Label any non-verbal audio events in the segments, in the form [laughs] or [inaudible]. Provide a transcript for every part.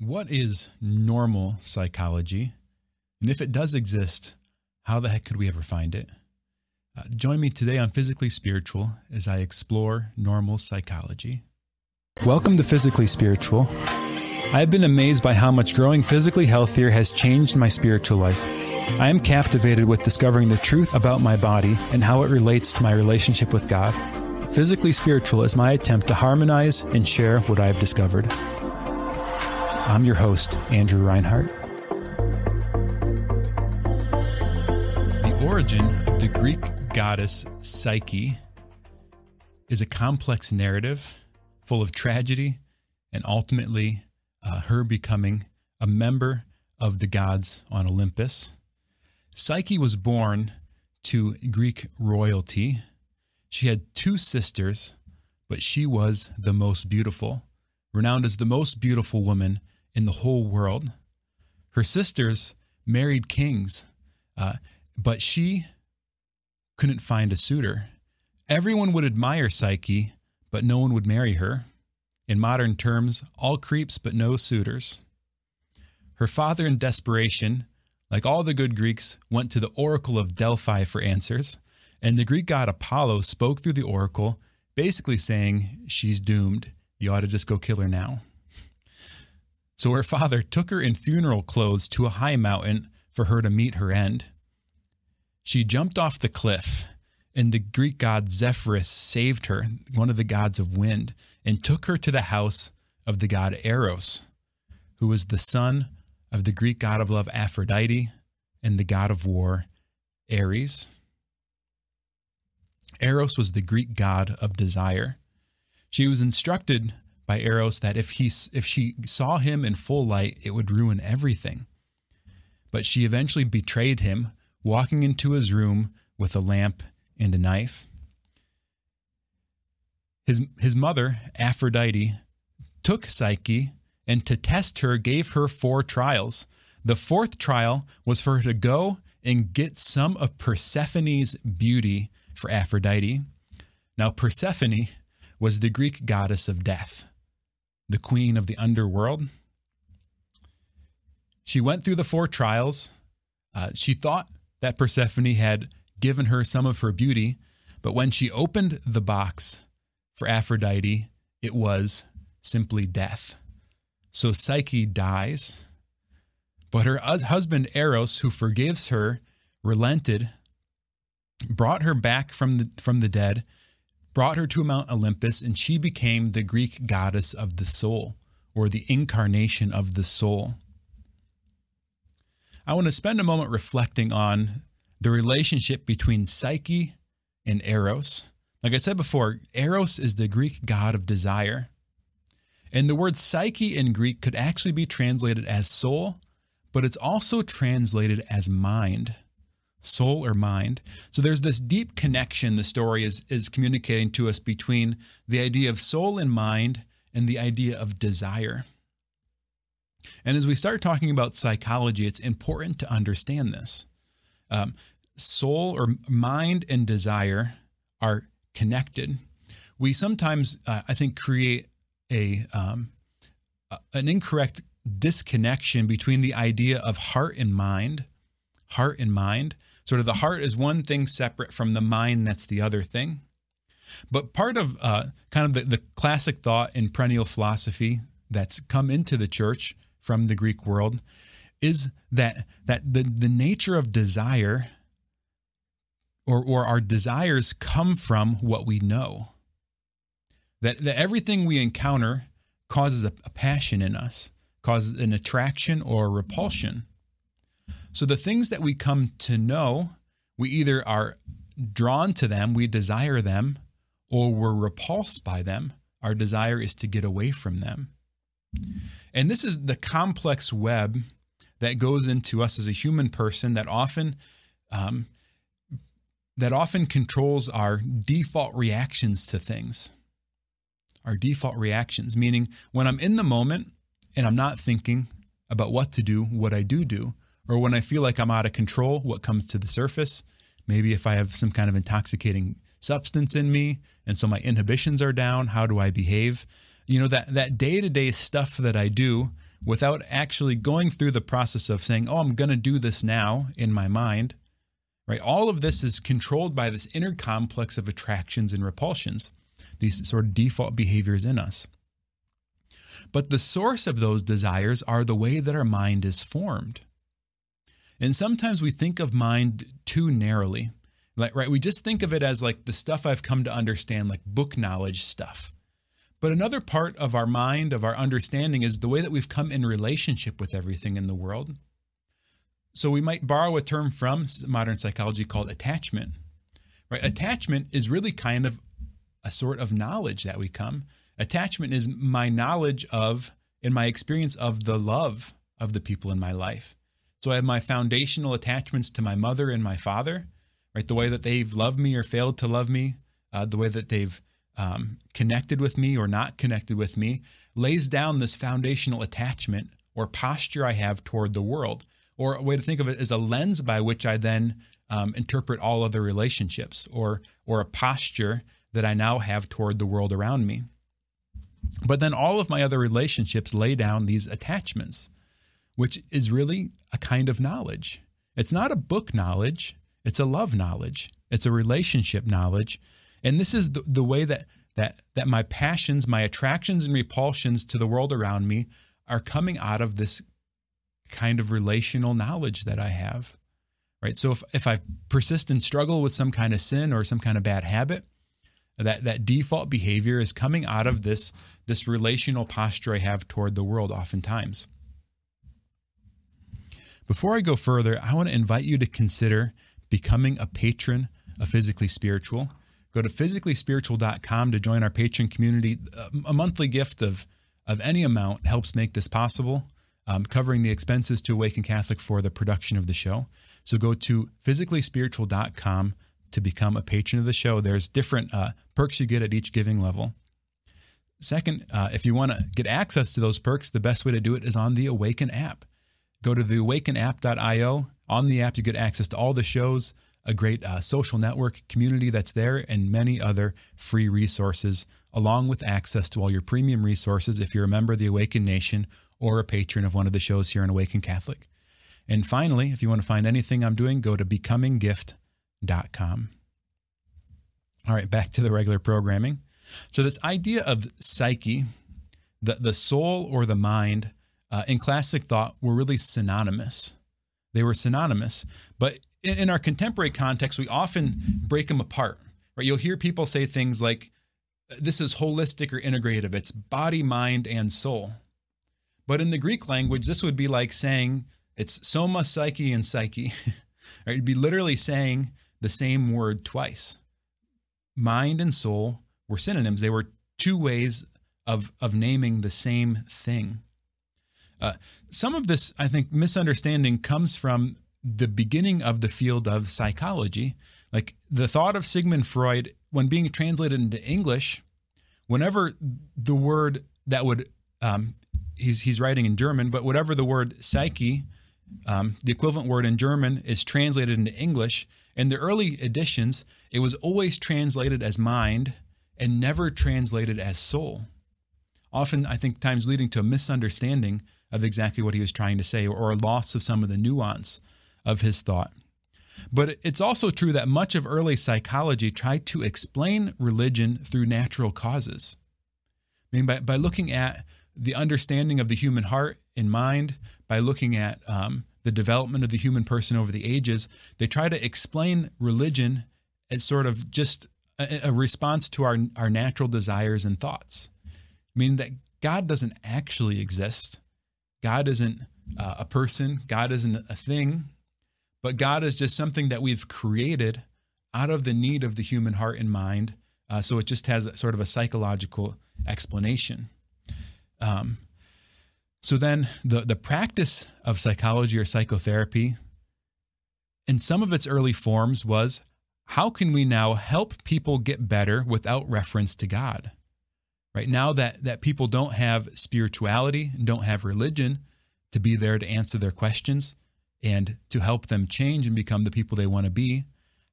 what is normal psychology? And if it does exist, how the heck could we ever find it? Uh, join me today on Physically Spiritual as I explore normal psychology. Welcome to Physically Spiritual. I have been amazed by how much growing physically healthier has changed my spiritual life. I am captivated with discovering the truth about my body and how it relates to my relationship with God. Physically Spiritual is my attempt to harmonize and share what I have discovered. I'm your host, Andrew Reinhardt. The origin of the Greek goddess Psyche is a complex narrative full of tragedy and ultimately uh, her becoming a member of the gods on Olympus. Psyche was born to Greek royalty. She had two sisters, but she was the most beautiful, renowned as the most beautiful woman in the whole world. Her sisters married kings, uh, but she couldn't find a suitor. Everyone would admire Psyche, but no one would marry her. In modern terms, all creeps but no suitors. Her father, in desperation, like all the good Greeks, went to the oracle of Delphi for answers, and the Greek god Apollo spoke through the oracle, basically saying, She's doomed. You ought to just go kill her now. So her father took her in funeral clothes to a high mountain for her to meet her end. She jumped off the cliff, and the Greek god Zephyrus saved her, one of the gods of wind, and took her to the house of the god Eros, who was the son of the Greek god of love Aphrodite and the god of war Ares. Eros was the Greek god of desire. She was instructed by Eros that if he if she saw him in full light, it would ruin everything. But she eventually betrayed him, walking into his room with a lamp and a knife. His his mother, Aphrodite, took Psyche and to test her gave her four trials. The fourth trial was for her to go and get some of Persephone's beauty for Aphrodite. Now Persephone was the Greek goddess of death the queen of the underworld. She went through the four trials. Uh, she thought that Persephone had given her some of her beauty, but when she opened the box for Aphrodite, it was simply death. So Psyche dies, but her husband Eros, who forgives her, relented, brought her back from the, from the dead, brought her to Mount Olympus, and she became the Greek goddess of the soul, or the incarnation of the soul. I want to spend a moment reflecting on the relationship between Psyche and Eros. Like I said before, Eros is the Greek god of desire. And the word psyche in Greek could actually be translated as soul, but it's also translated as mind soul or mind. So there's this deep connection the story is, is communicating to us between the idea of soul and mind and the idea of desire. And as we start talking about psychology, it's important to understand this. Um, soul or mind and desire are connected. We sometimes, uh, I think, create a um, an incorrect disconnection between the idea of heart and mind, heart and mind, Sort of the heart is one thing separate from the mind that's the other thing. But part of uh, kind of the, the classic thought in perennial philosophy that's come into the church from the Greek world is that that the, the nature of desire or, or our desires come from what we know. That, that everything we encounter causes a, a passion in us, causes an attraction or a repulsion. So the things that we come to know, we either are drawn to them, we desire them, or we're repulsed by them. Our desire is to get away from them. And this is the complex web that goes into us as a human person that often um, that often controls our default reactions to things. Our default reactions, meaning when I'm in the moment and I'm not thinking about what to do, what I do do, or when I feel like I'm out of control, what comes to the surface. Maybe if I have some kind of intoxicating substance in me and so my inhibitions are down, how do I behave? You know, that that day-to-day stuff that I do without actually going through the process of saying, oh, I'm going to do this now in my mind, right? All of this is controlled by this inner complex of attractions and repulsions, these sort of default behaviors in us. But the source of those desires are the way that our mind is formed. And sometimes we think of mind too narrowly. Like, right, we just think of it as like the stuff I've come to understand, like book knowledge stuff. But another part of our mind, of our understanding, is the way that we've come in relationship with everything in the world. So we might borrow a term from modern psychology called attachment. Right? Attachment is really kind of a sort of knowledge that we come. Attachment is my knowledge of and my experience of the love of the people in my life. So I have my foundational attachments to my mother and my father, right? The way that they've loved me or failed to love me, uh, the way that they've um, connected with me or not connected with me, lays down this foundational attachment or posture I have toward the world. Or a way to think of it is a lens by which I then um, interpret all other relationships, or or a posture that I now have toward the world around me. But then all of my other relationships lay down these attachments, which is really a kind of knowledge. It's not a book knowledge, it's a love knowledge, it's a relationship knowledge. And this is the, the way that, that, that my passions, my attractions and repulsions to the world around me are coming out of this kind of relational knowledge that I have. Right. So if, if I persist and struggle with some kind of sin or some kind of bad habit, that, that default behavior is coming out of this, this relational posture I have toward the world oftentimes. Before I go further, I want to invite you to consider becoming a patron of Physically Spiritual. Go to physicallyspiritual.com to join our patron community. A monthly gift of, of any amount helps make this possible, um, covering the expenses to Awaken Catholic for the production of the show. So go to physicallyspiritual.com to become a patron of the show. There's different uh, perks you get at each giving level. Second, uh, if you want to get access to those perks, the best way to do it is on the Awaken app. Go to the awakenapp.io. On the app, you get access to all the shows, a great uh, social network community that's there, and many other free resources, along with access to all your premium resources if you're a member of the Awaken Nation or a patron of one of the shows here on Awaken Catholic. And finally, if you want to find anything I'm doing, go to becominggift.com. All right, back to the regular programming. So, this idea of psyche, the, the soul or the mind, uh, in classic thought were really synonymous. They were synonymous. But in, in our contemporary context, we often break them apart. Right? You'll hear people say things like, this is holistic or integrative. It's body, mind, and soul. But in the Greek language, this would be like saying it's soma, psyche, and psyche. [laughs] right? It'd be literally saying the same word twice. Mind and soul were synonyms. They were two ways of, of naming the same thing. Uh, some of this, I think, misunderstanding comes from the beginning of the field of psychology. Like the thought of Sigmund Freud, when being translated into English, whenever the word that would, um, he's, he's writing in German, but whatever the word psyche, um, the equivalent word in German, is translated into English, in the early editions, it was always translated as mind and never translated as soul. Often, I think, times leading to a misunderstanding of exactly what he was trying to say or a loss of some of the nuance of his thought. But it's also true that much of early psychology tried to explain religion through natural causes. I mean, by, by looking at the understanding of the human heart and mind, by looking at um, the development of the human person over the ages, they try to explain religion as sort of just a, a response to our, our natural desires and thoughts. I mean, that God doesn't actually exist. God isn't uh, a person, God isn't a thing, but God is just something that we've created out of the need of the human heart and mind. Uh, so it just has sort of a psychological explanation. Um, so then the, the practice of psychology or psychotherapy, in some of its early forms, was how can we now help people get better without reference to God? Right now that, that people don't have spirituality and don't have religion to be there to answer their questions and to help them change and become the people they want to be,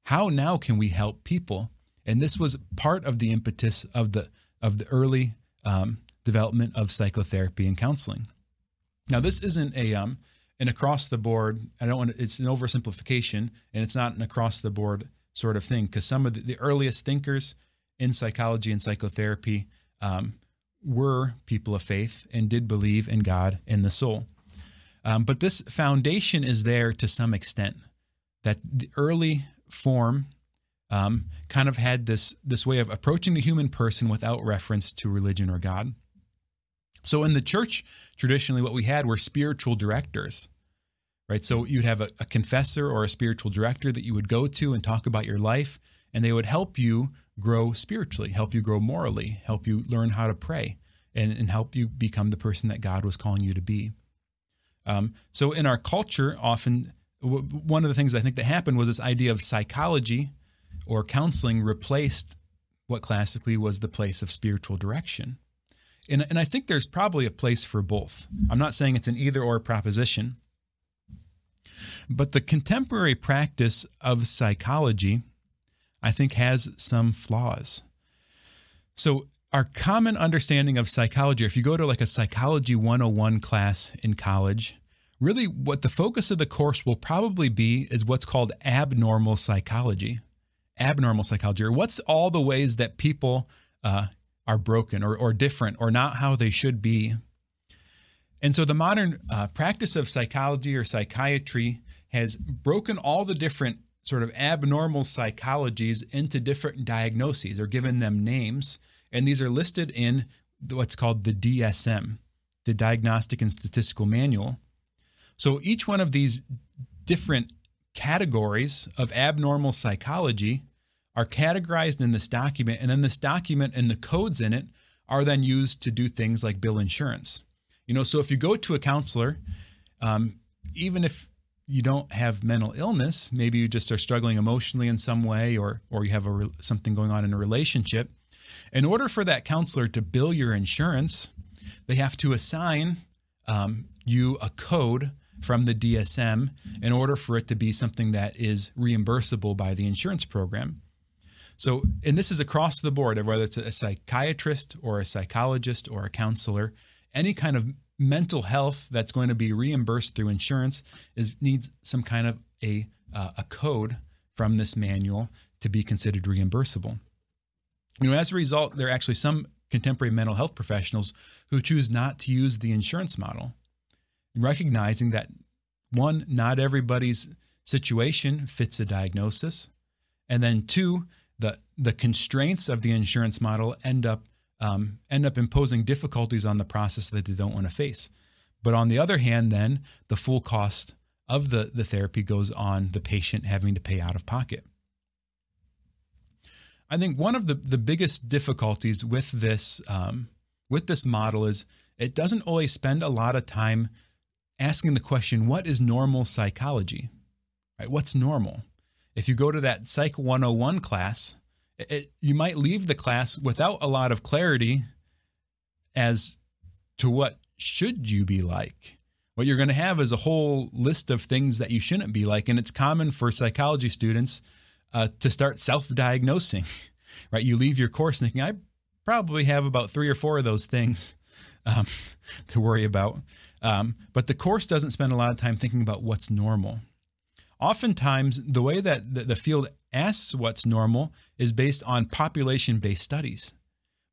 how now can we help people? And this was part of the impetus of the of the early um, development of psychotherapy and counseling. Now, this isn't a um, an across the board. I don't want to, it's an oversimplification, and it's not an across the board sort of thing because some of the, the, earliest thinkers in psychology and psychotherapy um, were people of faith and did believe in God and the soul. Um, but this foundation is there to some extent. That the early form um, kind of had this this way of approaching the human person without reference to religion or God. So in the church, traditionally, what we had were spiritual directors, right? So you'd have a, a confessor or a spiritual director that you would go to and talk about your life, and they would help you grow spiritually, help you grow morally, help you learn how to pray, and, and help you become the person that God was calling you to be. Um, so in our culture, often w- one of the things I think that happened was this idea of psychology or counseling replaced what classically was the place of spiritual direction. And, and I think there's probably a place for both. I'm not saying it's an either or proposition, but the contemporary practice of psychology, I think, has some flaws. So, our common understanding of psychology, if you go to like a psychology 101 class in college, really what the focus of the course will probably be is what's called abnormal psychology. Abnormal psychology, or what's all the ways that people uh, are broken or, or different or not how they should be. And so the modern uh, practice of psychology or psychiatry has broken all the different sort of abnormal psychologies into different diagnoses or given them names. And these are listed in what's called the DSM, the Diagnostic and Statistical Manual. So each one of these different categories of abnormal psychology are categorized in this document, and then this document and the codes in it are then used to do things like bill insurance. You know, so if you go to a counselor, um, even if you don't have mental illness, maybe you just are struggling emotionally in some way, or or you have a, something going on in a relationship. In order for that counselor to bill your insurance, they have to assign um, you a code from the DSM in order for it to be something that is reimbursable by the insurance program. So, and this is across the board, whether it's a psychiatrist or a psychologist or a counselor, any kind of mental health that's going to be reimbursed through insurance is needs some kind of a uh, a code from this manual to be considered reimbursable. You know, as a result, there are actually some contemporary mental health professionals who choose not to use the insurance model, recognizing that one, not everybody's situation fits a diagnosis, and then two, the the constraints of the insurance model end up um, end up imposing difficulties on the process that they don't want to face. But on the other hand, then the full cost of the, the therapy goes on the patient having to pay out of pocket. I think one of the, the biggest difficulties with this um, with this model is it doesn't always spend a lot of time asking the question, what is normal psychology? Right? What's normal? if you go to that Psych 101 class, it, you might leave the class without a lot of clarity as to what should you be like. What you're going to have is a whole list of things that you shouldn't be like, and it's common for psychology students uh, to start self-diagnosing. [laughs] Right? You leave your course thinking, I probably have about three or four of those things [laughs] um, [laughs] to worry about. Um, but the course doesn't spend a lot of time thinking about what's normal oftentimes the way that the field asks what's normal is based on population based studies.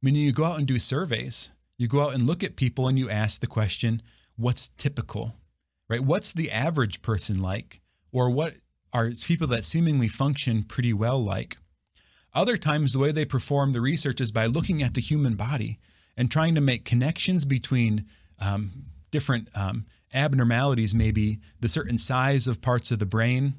Meaning you go out and do surveys, you go out and look at people and you ask the question, what's typical? Right? What's the average person like? Or what are people that seemingly function pretty well like? Other times, the way they perform the research is by looking at the human body and trying to make connections between um, different um, abnormalities maybe the certain size of parts of the brain,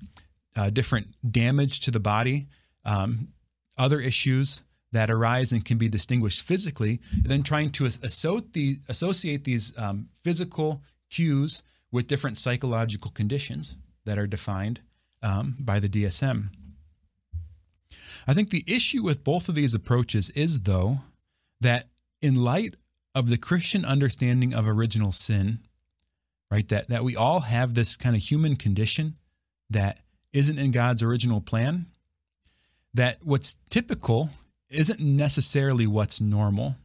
uh, different damage to the body, um, other issues that arise and can be distinguished physically, and then trying to associate these um, physical cues with different psychological conditions that are defined um, by the DSM. I think the issue with both of these approaches is, though, that in light of the Christian understanding of original sin, right? That that we all have this kind of human condition that isn't in God's original plan. That what's typical isn't necessarily what's normal.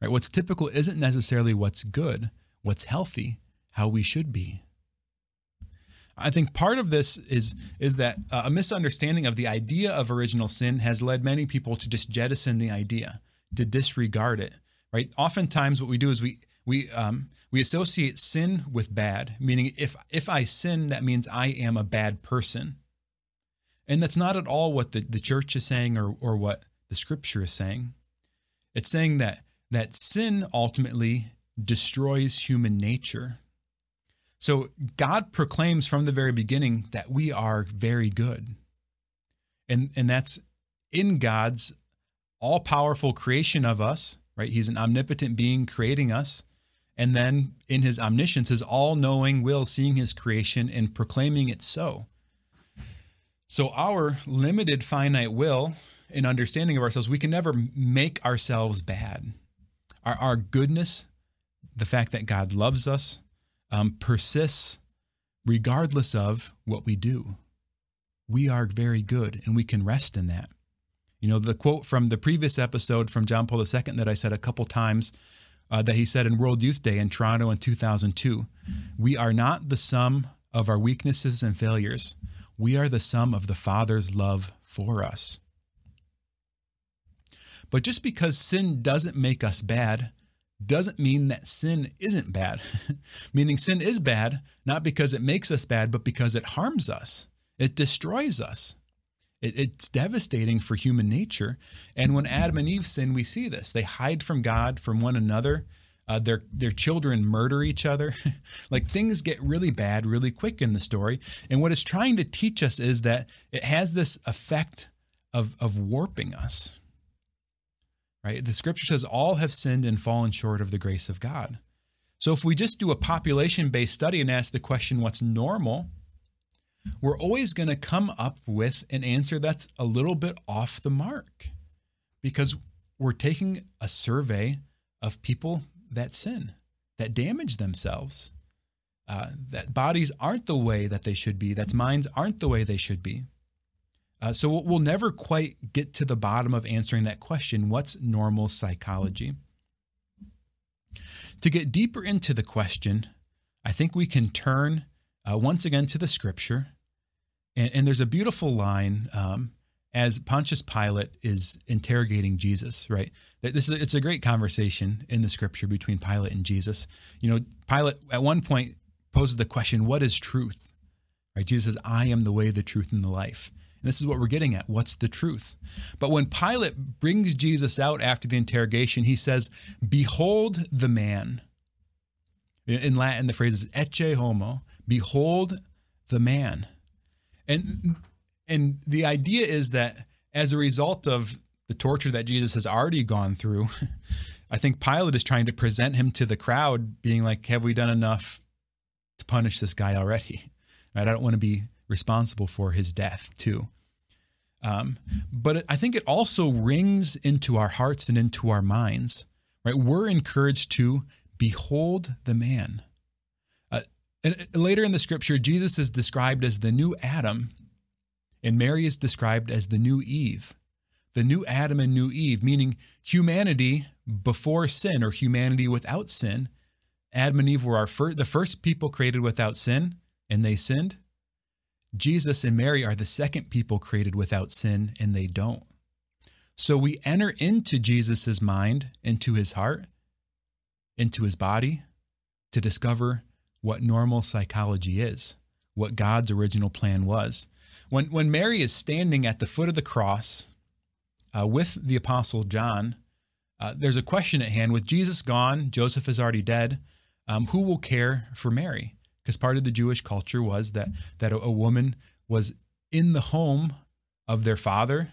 Right? What's typical isn't necessarily what's good, what's healthy, how we should be. I think part of this is is that uh, a misunderstanding of the idea of original sin has led many people to just jettison the idea, to disregard it. Right? Oftentimes, what we do is we we um, we associate sin with bad, meaning if if I sin, that means I am a bad person, and that's not at all what the, the church is saying or or what the scripture is saying. It's saying that that sin ultimately destroys human nature so God proclaims from the very beginning that we are very good. And, and that's in God's all powerful creation of us, right? He's an omnipotent being creating us. And then in his omniscience, his all knowing will, seeing his creation and proclaiming it so. So, our limited finite will and understanding of ourselves, we can never make ourselves bad. Our, our goodness, the fact that God loves us, um, persists regardless of what we do. We are very good and we can rest in that. You know, the quote from the previous episode from John Paul II that I said a couple times uh, that he said in World Youth Day in Toronto in 2002 We are not the sum of our weaknesses and failures, we are the sum of the Father's love for us. But just because sin doesn't make us bad doesn't mean that sin isn't bad. [laughs] Meaning, sin is bad, not because it makes us bad, but because it harms us, it destroys us. It, it's devastating for human nature. And when Adam and Eve sin, we see this. They hide from God, from one another. Uh, their their children murder each other. [laughs] like things get really bad really quick in the story. And what it's trying to teach us is that it has this effect of of warping us right? The scripture says all have sinned and fallen short of the grace of God. So if we just do a population based study and ask the question, what's normal? We're always going to come up with an answer that's a little bit off the mark because we're taking a survey of people that sin, that damage themselves, uh, that bodies aren't the way that they should be, that minds aren't the way they should be. Uh, so we'll, never quite get to the bottom of answering that question what's normal psychology? To get deeper into the question, I think we can turn uh, once again to the scripture. And, and there's a beautiful line um, as Pontius Pilate is interrogating Jesus, right? This is it's a great conversation in the scripture between Pilate and Jesus. You know, Pilate at one point poses the question, "What is truth?" Right? Jesus says, "I am the way, the truth, and the life." And this is what we're getting at. What's the truth? But when Pilate brings Jesus out after the interrogation, he says, Behold the man. In Latin, the phrase is ecce homo, behold the man. And, and the idea is that as a result of the torture that Jesus has already gone through, [laughs] I think Pilate is trying to present him to the crowd, being like, Have we done enough to punish this guy already? Right? I don't want to be responsible for his death, too. Um, but I think it also rings into our hearts and into our minds, right? We're encouraged to behold the man. And later in the scripture, Jesus is described as the new Adam, and Mary is described as the new Eve. The new Adam and new Eve, meaning humanity before sin or humanity without sin. Adam and Eve were our fir- the first people created without sin, and they sinned. Jesus and Mary are the second people created without sin, and they don't. So we enter into Jesus' mind, into his heart, into his body to discover what normal psychology is, what God's original plan was. When, when Mary is standing at the foot of the cross uh, with the Apostle John, uh, there's a question at hand. With Jesus gone, Joseph is already dead. Um, who will care for Mary? because part of the Jewish culture was that that a, a woman was in the home of their father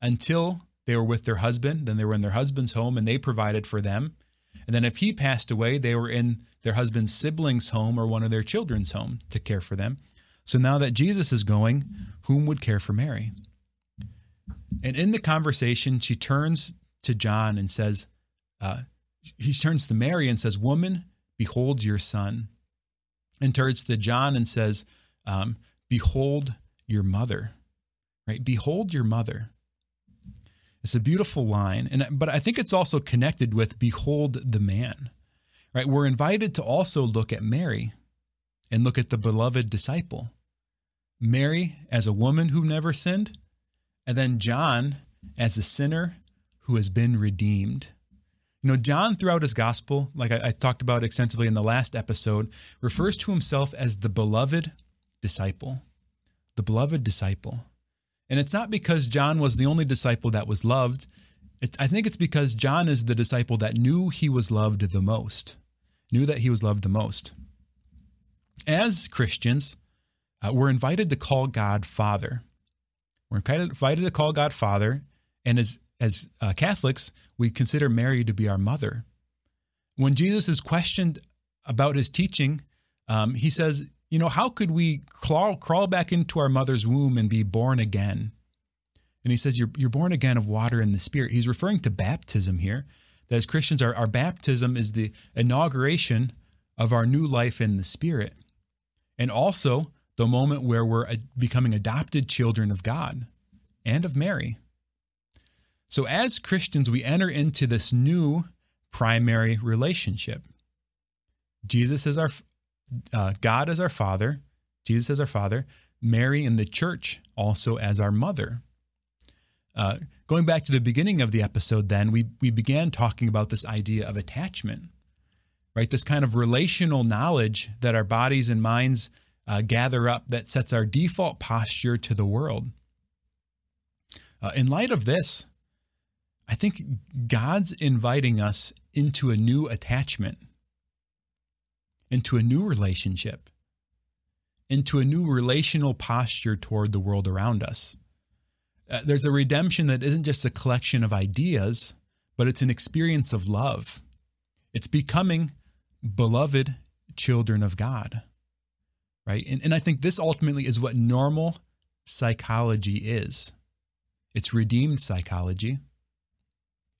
until they were with their husband. Then they were in their husband's home and they provided for them. And then if he passed away, they were in their husband's sibling's home or one of their children's home to care for them. So now that Jesus is going, whom would care for Mary? And in the conversation, she turns to John and says, uh, he turns to Mary and says, Woman, behold your son and turns to John and says, um, Behold your mother, right? Behold your mother. It's a beautiful line. And, but I think it's also connected with Behold the man, right? We're invited to also look at Mary and look at the beloved disciple. Mary as a woman who never sinned, and then John as a sinner who has been redeemed. You know, John, throughout his gospel, like I, I, talked about extensively in the last episode, refers to himself as the beloved disciple. The beloved disciple. And it's not because John was the only disciple that was loved. It, I think it's because John is the disciple that knew he was loved the most, knew that he was loved the most. As Christians, uh, we're invited to call God Father. We're invited to call God Father, and as as uh, Catholics, we consider Mary to be our mother. When Jesus is questioned about his teaching, um, he says, "You know, how could we crawl crawl back into our mother's womb and be born again?" And he says, "You're you're born again of water and the Spirit." He's referring to baptism here. That as Christians, our, our baptism is the inauguration of our new life in the Spirit, and also the moment where we're becoming adopted children of God and of Mary. So, as Christians, we enter into this new primary relationship. Jesus is our uh, God as our Father, Jesus as our Father, Mary and the Church also as our mother. Uh, going back to the beginning of the episode, then we we began talking about this idea of attachment, right? This kind of relational knowledge that our bodies and minds uh, gather up that sets our default posture to the world. Uh, in light of this, I think God's inviting us into a new attachment, into a new relationship, into a new relational posture toward the world around us. Uh, there's a redemption that isn't just a collection of ideas, but it's an experience of love. It's becoming beloved children of God right? And, and I think this ultimately is what normal psychology is it's redeemed psychology.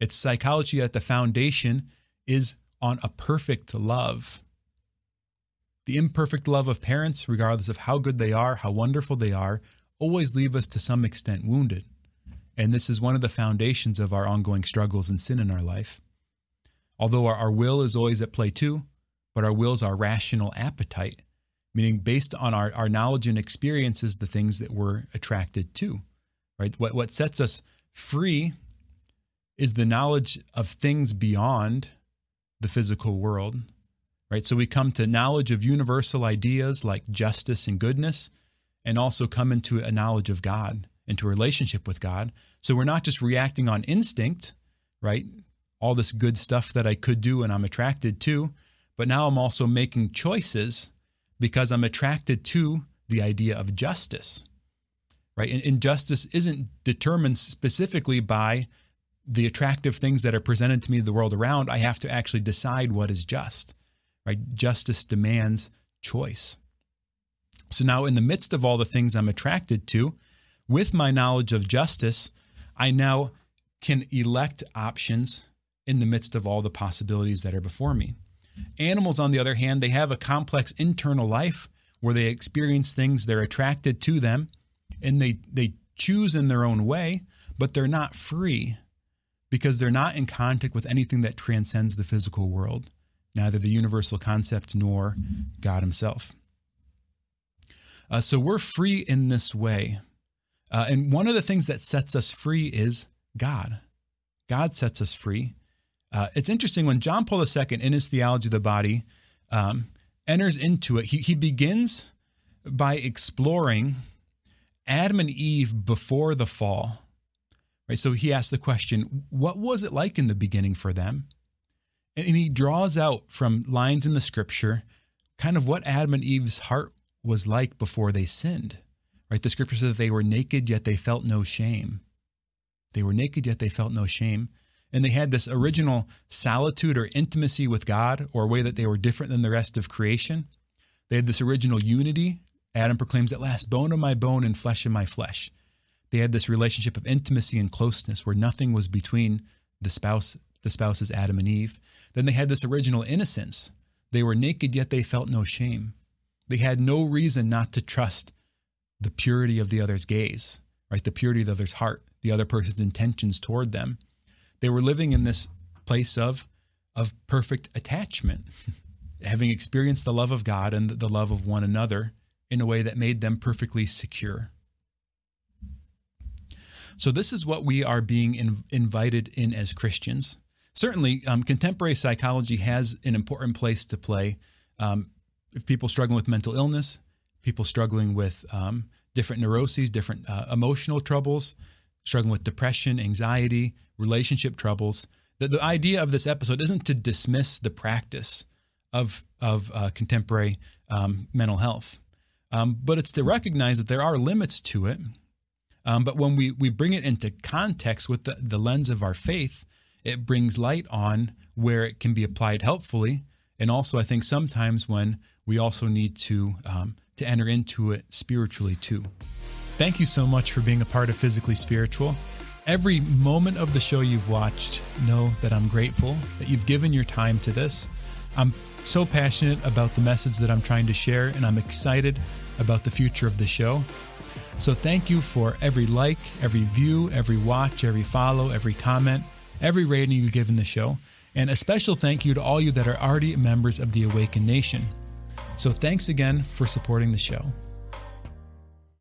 It's psychology at the foundation is on a perfect love. The imperfect love of parents, regardless of how good they are, how wonderful they are, always leave us to some extent wounded. And this is one of the foundations of our ongoing struggles and sin in our life. Although our, our will is always at play too, but our will's our rational appetite meaning based on our, our knowledge and experiences, the things that we're attracted to, right? What, what sets us free is the knowledge of things beyond the physical world, right? So we come to knowledge of universal ideas like justice and goodness, and also come into a knowledge of God, into a relationship with God. So we're not just reacting on instinct, right? All this good stuff that I could do and I'm attracted to, but now I'm also making choices because I'm attracted to the idea of justice, right? And, and justice isn't determined specifically by the attractive things that are presented to me the world around. I have to actually decide what is just, right? Justice demands choice. So now, in the midst of all the things I'm attracted to, with my knowledge of justice, I now can elect options in the midst of all the possibilities that are before me. Animals, on the other hand, they have a complex internal life where they experience things, they're attracted to them, and they, they choose in their own way, but they're not free because they're not in contact with anything that transcends the physical world, neither the universal concept nor God Himself. Uh, so we're free in this way. Uh, and one of the things that sets us free is God. God sets us free. Uh, it's interesting when John Paul II, in his theology of the body, um, enters into it, he, he begins by exploring Adam and Eve before the fall. Right? So he asks the question, what was it like in the beginning for them? And, and he draws out from lines in the scripture kind of what Adam and Eve's heart was like before they sinned. Right? The scripture says that they were naked, yet they felt no shame. They were naked, yet they felt no shame and they had this original solitude or intimacy with God, or a way that they were different than the rest of creation. They had this original unity. Adam proclaims at last, bone of my bone and flesh of my flesh. They had this relationship of intimacy and closeness where nothing was between the spouse, the spouses Adam and Eve. Then they had this original innocence. They were naked, yet they felt no shame. They had no reason not to trust the purity of the other's gaze, right? The purity of the other's heart, the other person's intentions toward them. They were living in this place of of perfect attachment, [laughs] having experienced the love of God and the love of one another in a way that made them perfectly secure. So, this is what we are being in, invited in as Christians. Certainly, um, contemporary psychology has an important place to play. Um, if people struggling with mental illness, people struggling with um, different neuroses, different uh, emotional troubles, struggling with depression, anxiety, relationship troubles. The, the idea of this episode isn't to dismiss the practice of, of uh, contemporary um, mental health, um, but it's to recognize that there are limits to it um, but when we, we bring it into context with the, the lens of our faith, it brings light on where it can be applied helpfully. And also, I think sometimes when we also need to, um, to enter into it spiritually too. Thank you so much for being a part of Physically Spiritual. Every moment of the show you've watched, know that I'm grateful that you've given your time to this. I'm so passionate about the message that I'm trying to share, and I'm excited about the future of the show. So thank you for every like, every view, every watch, every follow, every comment, every rating you give in the show. And a special thank you to all you that are already members of the Awakened Nation. So thanks again for supporting the show.